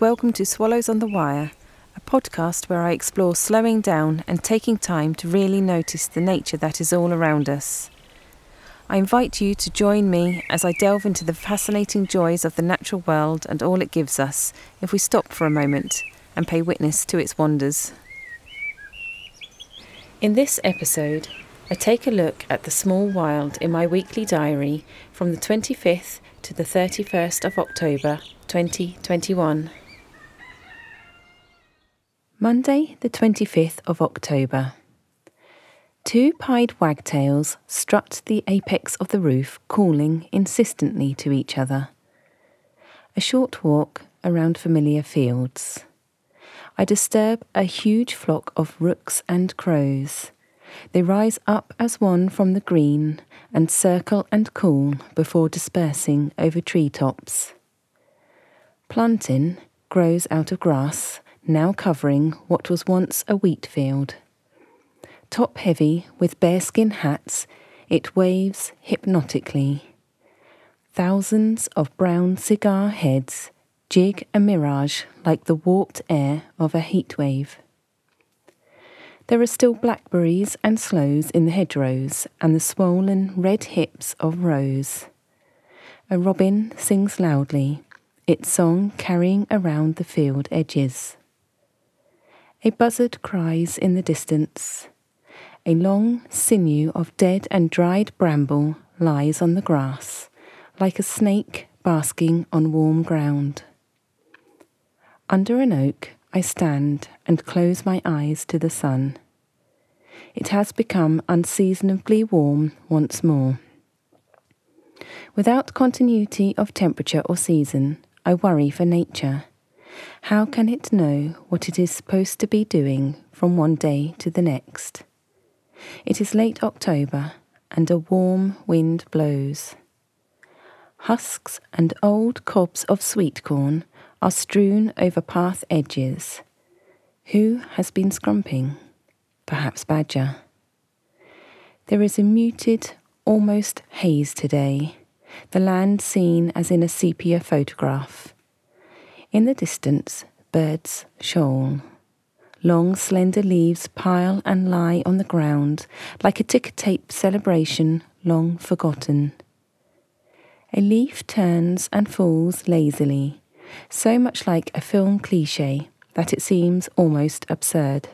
Welcome to Swallows on the Wire, a podcast where I explore slowing down and taking time to really notice the nature that is all around us. I invite you to join me as I delve into the fascinating joys of the natural world and all it gives us if we stop for a moment and pay witness to its wonders. In this episode, I take a look at the small wild in my weekly diary from the 25th to the 31st of October 2021. Monday, the 25th of October. Two pied wagtails strut the apex of the roof, calling insistently to each other. A short walk around familiar fields. I disturb a huge flock of rooks and crows. They rise up as one from the green and circle and cool before dispersing over tree tops. Plantain grows out of grass, now covering what was once a wheat field. Top heavy with bearskin hats, it waves hypnotically. Thousands of brown cigar heads jig a mirage like the warped air of a heat wave. There are still blackberries and sloes in the hedgerows and the swollen red hips of rose. A robin sings loudly, its song carrying around the field edges. A buzzard cries in the distance. A long sinew of dead and dried bramble lies on the grass, like a snake basking on warm ground. Under an oak, I stand and close my eyes to the sun. It has become unseasonably warm once more. Without continuity of temperature or season, I worry for nature. How can it know what it is supposed to be doing from one day to the next? It is late October and a warm wind blows. Husks and old cobs of sweet corn are strewn over path edges. Who has been scrumping? Perhaps Badger. There is a muted, almost haze today the land seen as in a sepia photograph. In the distance, birds shoal. Long, slender leaves pile and lie on the ground like a ticker tape celebration long forgotten. A leaf turns and falls lazily, so much like a film cliche that it seems almost absurd.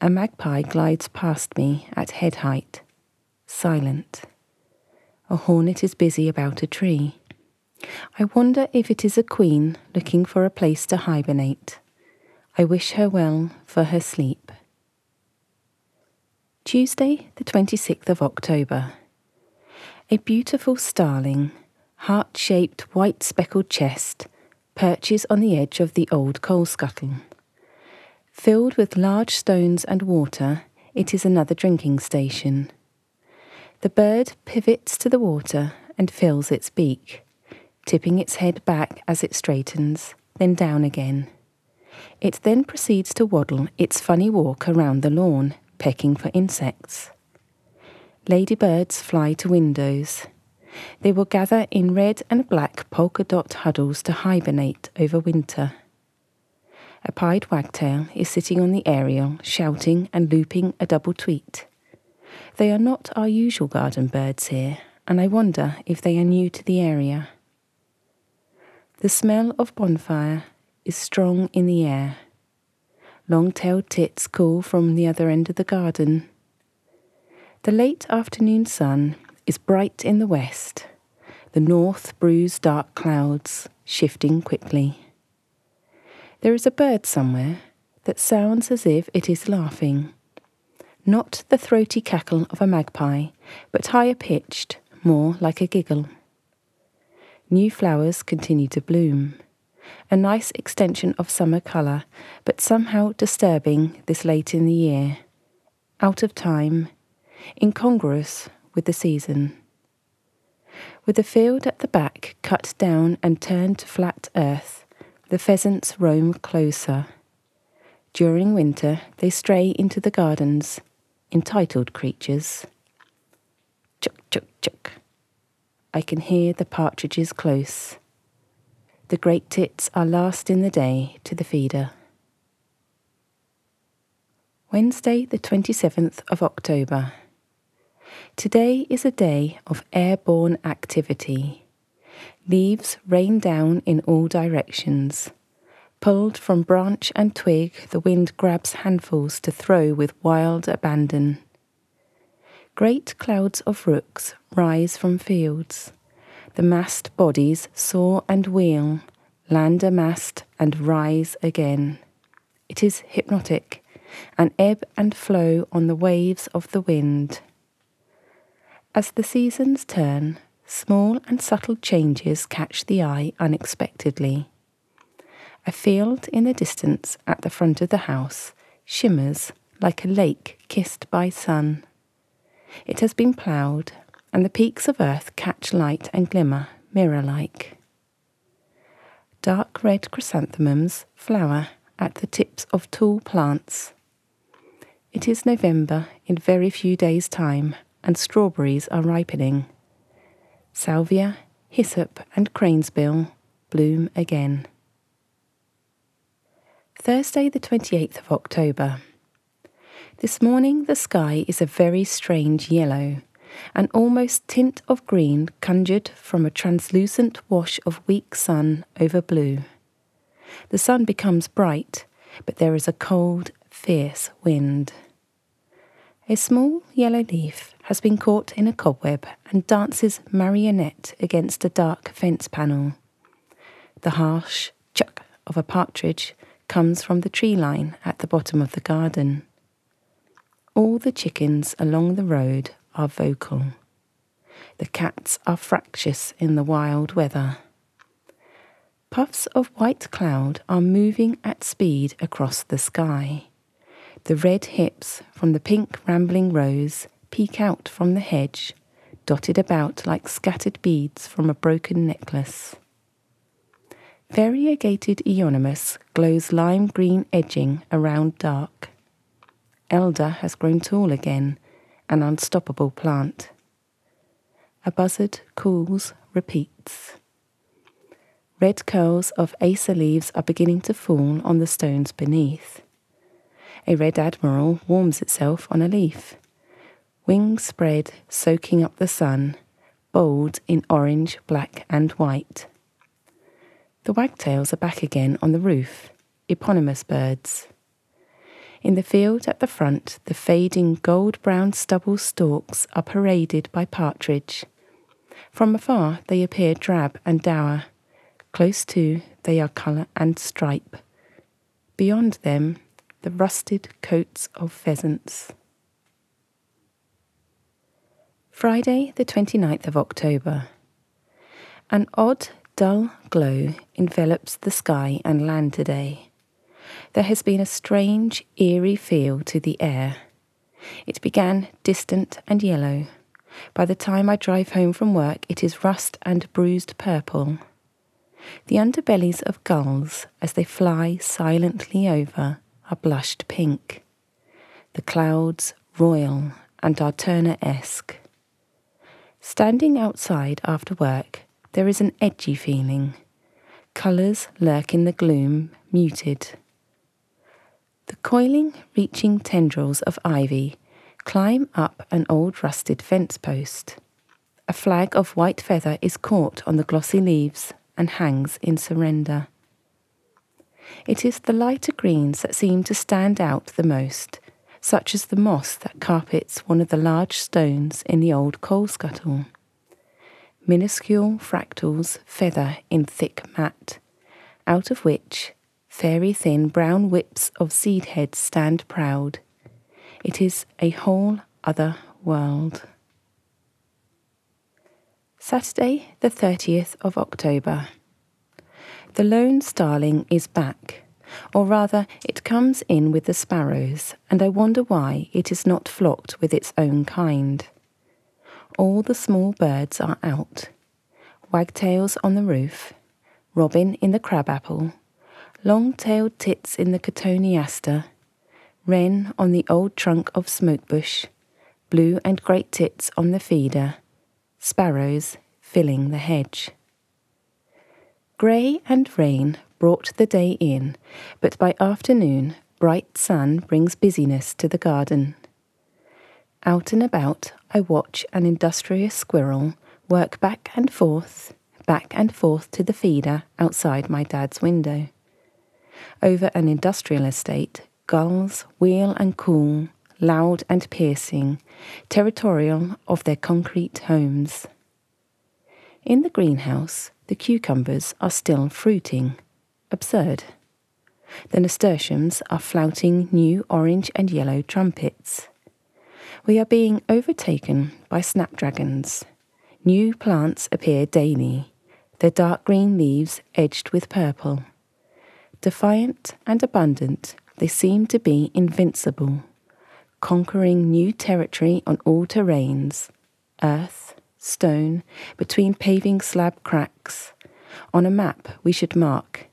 A magpie glides past me at head height, silent. A hornet is busy about a tree. I wonder if it is a queen looking for a place to hibernate. I wish her well for her sleep. Tuesday, the 26th of October. A beautiful starling, heart shaped white speckled chest, perches on the edge of the old coal scuttle. Filled with large stones and water, it is another drinking station. The bird pivots to the water and fills its beak, tipping its head back as it straightens, then down again. It then proceeds to waddle its funny walk around the lawn, pecking for insects. Ladybirds fly to windows. They will gather in red and black polka dot huddles to hibernate over winter. A pied wagtail is sitting on the aerial, shouting and looping a double tweet. They are not our usual garden birds here, and I wonder if they are new to the area. The smell of bonfire is strong in the air. Long tailed tits call from the other end of the garden. The late afternoon sun is bright in the west. The north brews dark clouds, shifting quickly. There is a bird somewhere that sounds as if it is laughing not the throaty cackle of a magpie, but higher pitched, more like a giggle. New flowers continue to bloom. A nice extension of summer colour, but somehow disturbing this late in the year. Out of time, incongruous with the season. With the field at the back cut down and turned to flat earth, the pheasants roam closer. During winter, they stray into the gardens, entitled creatures. Chuk, chuk, chuk. I can hear the partridges close. The great tits are last in the day to the feeder. Wednesday, the 27th of October. Today is a day of airborne activity. Leaves rain down in all directions. Pulled from branch and twig, the wind grabs handfuls to throw with wild abandon. Great clouds of rooks rise from fields. The massed bodies soar and wheel, land a mast and rise again. It is hypnotic, an ebb and flow on the waves of the wind. As the seasons turn, small and subtle changes catch the eye unexpectedly. A field in the distance at the front of the house shimmers like a lake kissed by sun. It has been ploughed, and the peaks of earth catch light and glimmer mirror like. Dark red chrysanthemums flower at the tips of tall plants. It is November in very few days' time, and strawberries are ripening. Salvia, hyssop, and cranesbill bloom again. Thursday, the 28th of October. This morning the sky is a very strange yellow, an almost tint of green conjured from a translucent wash of weak sun over blue. The sun becomes bright, but there is a cold, fierce wind. A small yellow leaf has been caught in a cobweb and dances marionette against a dark fence panel. The harsh chuck of a partridge comes from the tree line at the bottom of the garden. All the chickens along the road are vocal. The cats are fractious in the wild weather. Puffs of white cloud are moving at speed across the sky. The red hips from the pink rambling rose peek out from the hedge, dotted about like scattered beads from a broken necklace. Variegated Euonymus glows lime green edging around dark. Elder has grown tall again, an unstoppable plant. A buzzard calls, repeats. Red curls of acer leaves are beginning to fall on the stones beneath. A red admiral warms itself on a leaf, wings spread, soaking up the sun, bold in orange, black, and white. The wagtails are back again on the roof, eponymous birds. In the field at the front, the fading gold brown stubble stalks are paraded by partridge. From afar, they appear drab and dour. Close to, they are colour and stripe. Beyond them, the rusted coats of pheasants. Friday, the 29th of October. An odd dull glow envelops the sky and land today. There has been a strange, eerie feel to the air. It began distant and yellow. By the time I drive home from work, it is rust and bruised purple. The underbellies of gulls, as they fly silently over, are blushed pink. The clouds royal and are Turner esque. Standing outside after work, there is an edgy feeling. Colours lurk in the gloom, muted. Coiling, reaching tendrils of ivy climb up an old rusted fence post. A flag of white feather is caught on the glossy leaves and hangs in surrender. It is the lighter greens that seem to stand out the most, such as the moss that carpets one of the large stones in the old coal scuttle minuscule fractals feather in thick mat, out of which fairy thin brown whips of seed heads stand proud. It is a whole other world. Saturday, the 30th of October. The lone starling is back, or rather, it comes in with the sparrows, and I wonder why it is not flocked with its own kind. All the small birds are out. Wagtails on the roof, robin in the crabapple, long-tailed tits in the cotoneaster, wren on the old trunk of smokebush, blue and great tits on the feeder, sparrows filling the hedge. Grey and rain brought the day in, but by afternoon, bright sun brings busyness to the garden. Out and about, I watch an industrious squirrel work back and forth, back and forth to the feeder outside my dad's window. Over an industrial estate, gulls wheel and call, loud and piercing, territorial of their concrete homes. In the greenhouse, the cucumbers are still fruiting. Absurd. The nasturtiums are flouting new orange and yellow trumpets. We are being overtaken by snapdragons. New plants appear daily, their dark green leaves edged with purple. Defiant and abundant, they seem to be invincible, conquering new territory on all terrains earth, stone, between paving slab cracks. On a map, we should mark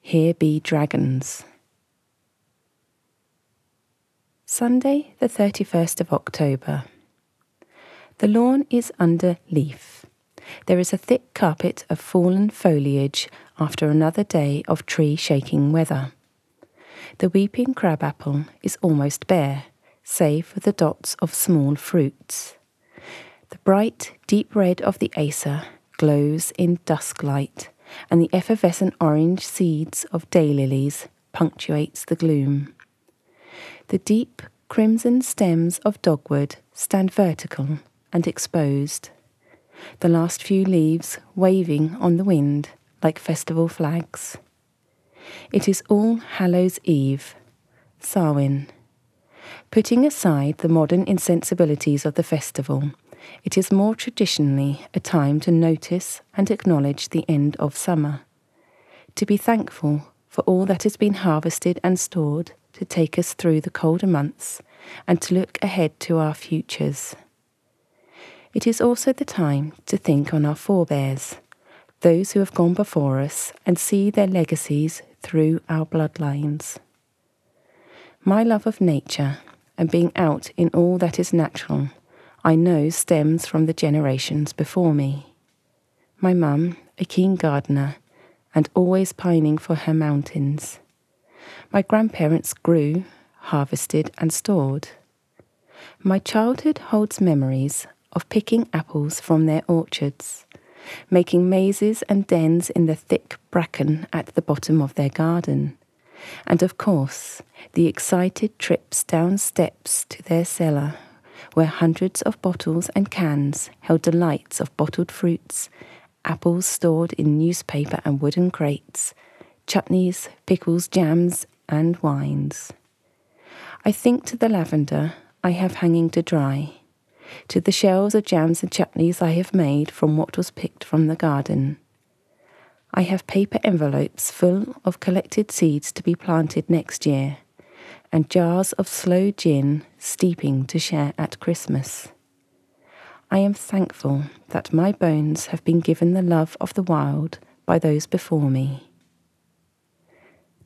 Here be dragons. Sunday, the 31st of October. The lawn is under leaf. There is a thick carpet of fallen foliage after another day of tree shaking weather. The weeping crabapple is almost bare, save for the dots of small fruits. The bright, deep red of the acer glows in dusk light, and the effervescent orange seeds of daylilies punctuates the gloom. The deep crimson stems of dogwood stand vertical and exposed, the last few leaves waving on the wind like festival flags. It is All Hallows Eve, Samhain. Putting aside the modern insensibilities of the festival, it is more traditionally a time to notice and acknowledge the end of summer, to be thankful for all that has been harvested and stored to take us through the colder months, and to look ahead to our futures. It is also the time to think on our forebears, those who have gone before us, and see their legacies through our bloodlines. My love of nature and being out in all that is natural, I know stems from the generations before me. My mum, a keen gardener, and always pining for her mountains. My grandparents grew, harvested, and stored. My childhood holds memories of picking apples from their orchards making mazes and dens in the thick bracken at the bottom of their garden. And of course, the excited trips down steps to their cellar, where hundreds of bottles and cans held delights of bottled fruits, apples stored in newspaper and wooden crates, chutneys, pickles, jams, and wines. I think to the lavender I have hanging to dry to the shells of jams and chutneys I have made from what was picked from the garden. I have paper envelopes full of collected seeds to be planted next year, and jars of sloe gin steeping to share at Christmas. I am thankful that my bones have been given the love of the wild by those before me.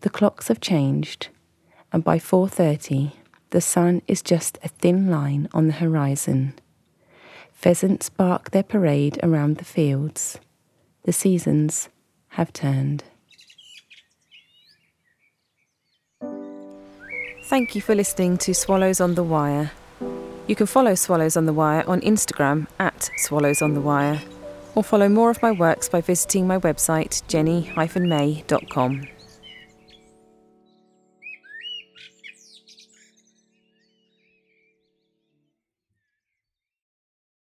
The clocks have changed, and by 4:30 the sun is just a thin line on the horizon. Pheasants bark their parade around the fields. The seasons have turned. Thank you for listening to Swallows on the Wire. You can follow Swallows on the Wire on Instagram at Swallows on the Wire, or follow more of my works by visiting my website jenny-may.com.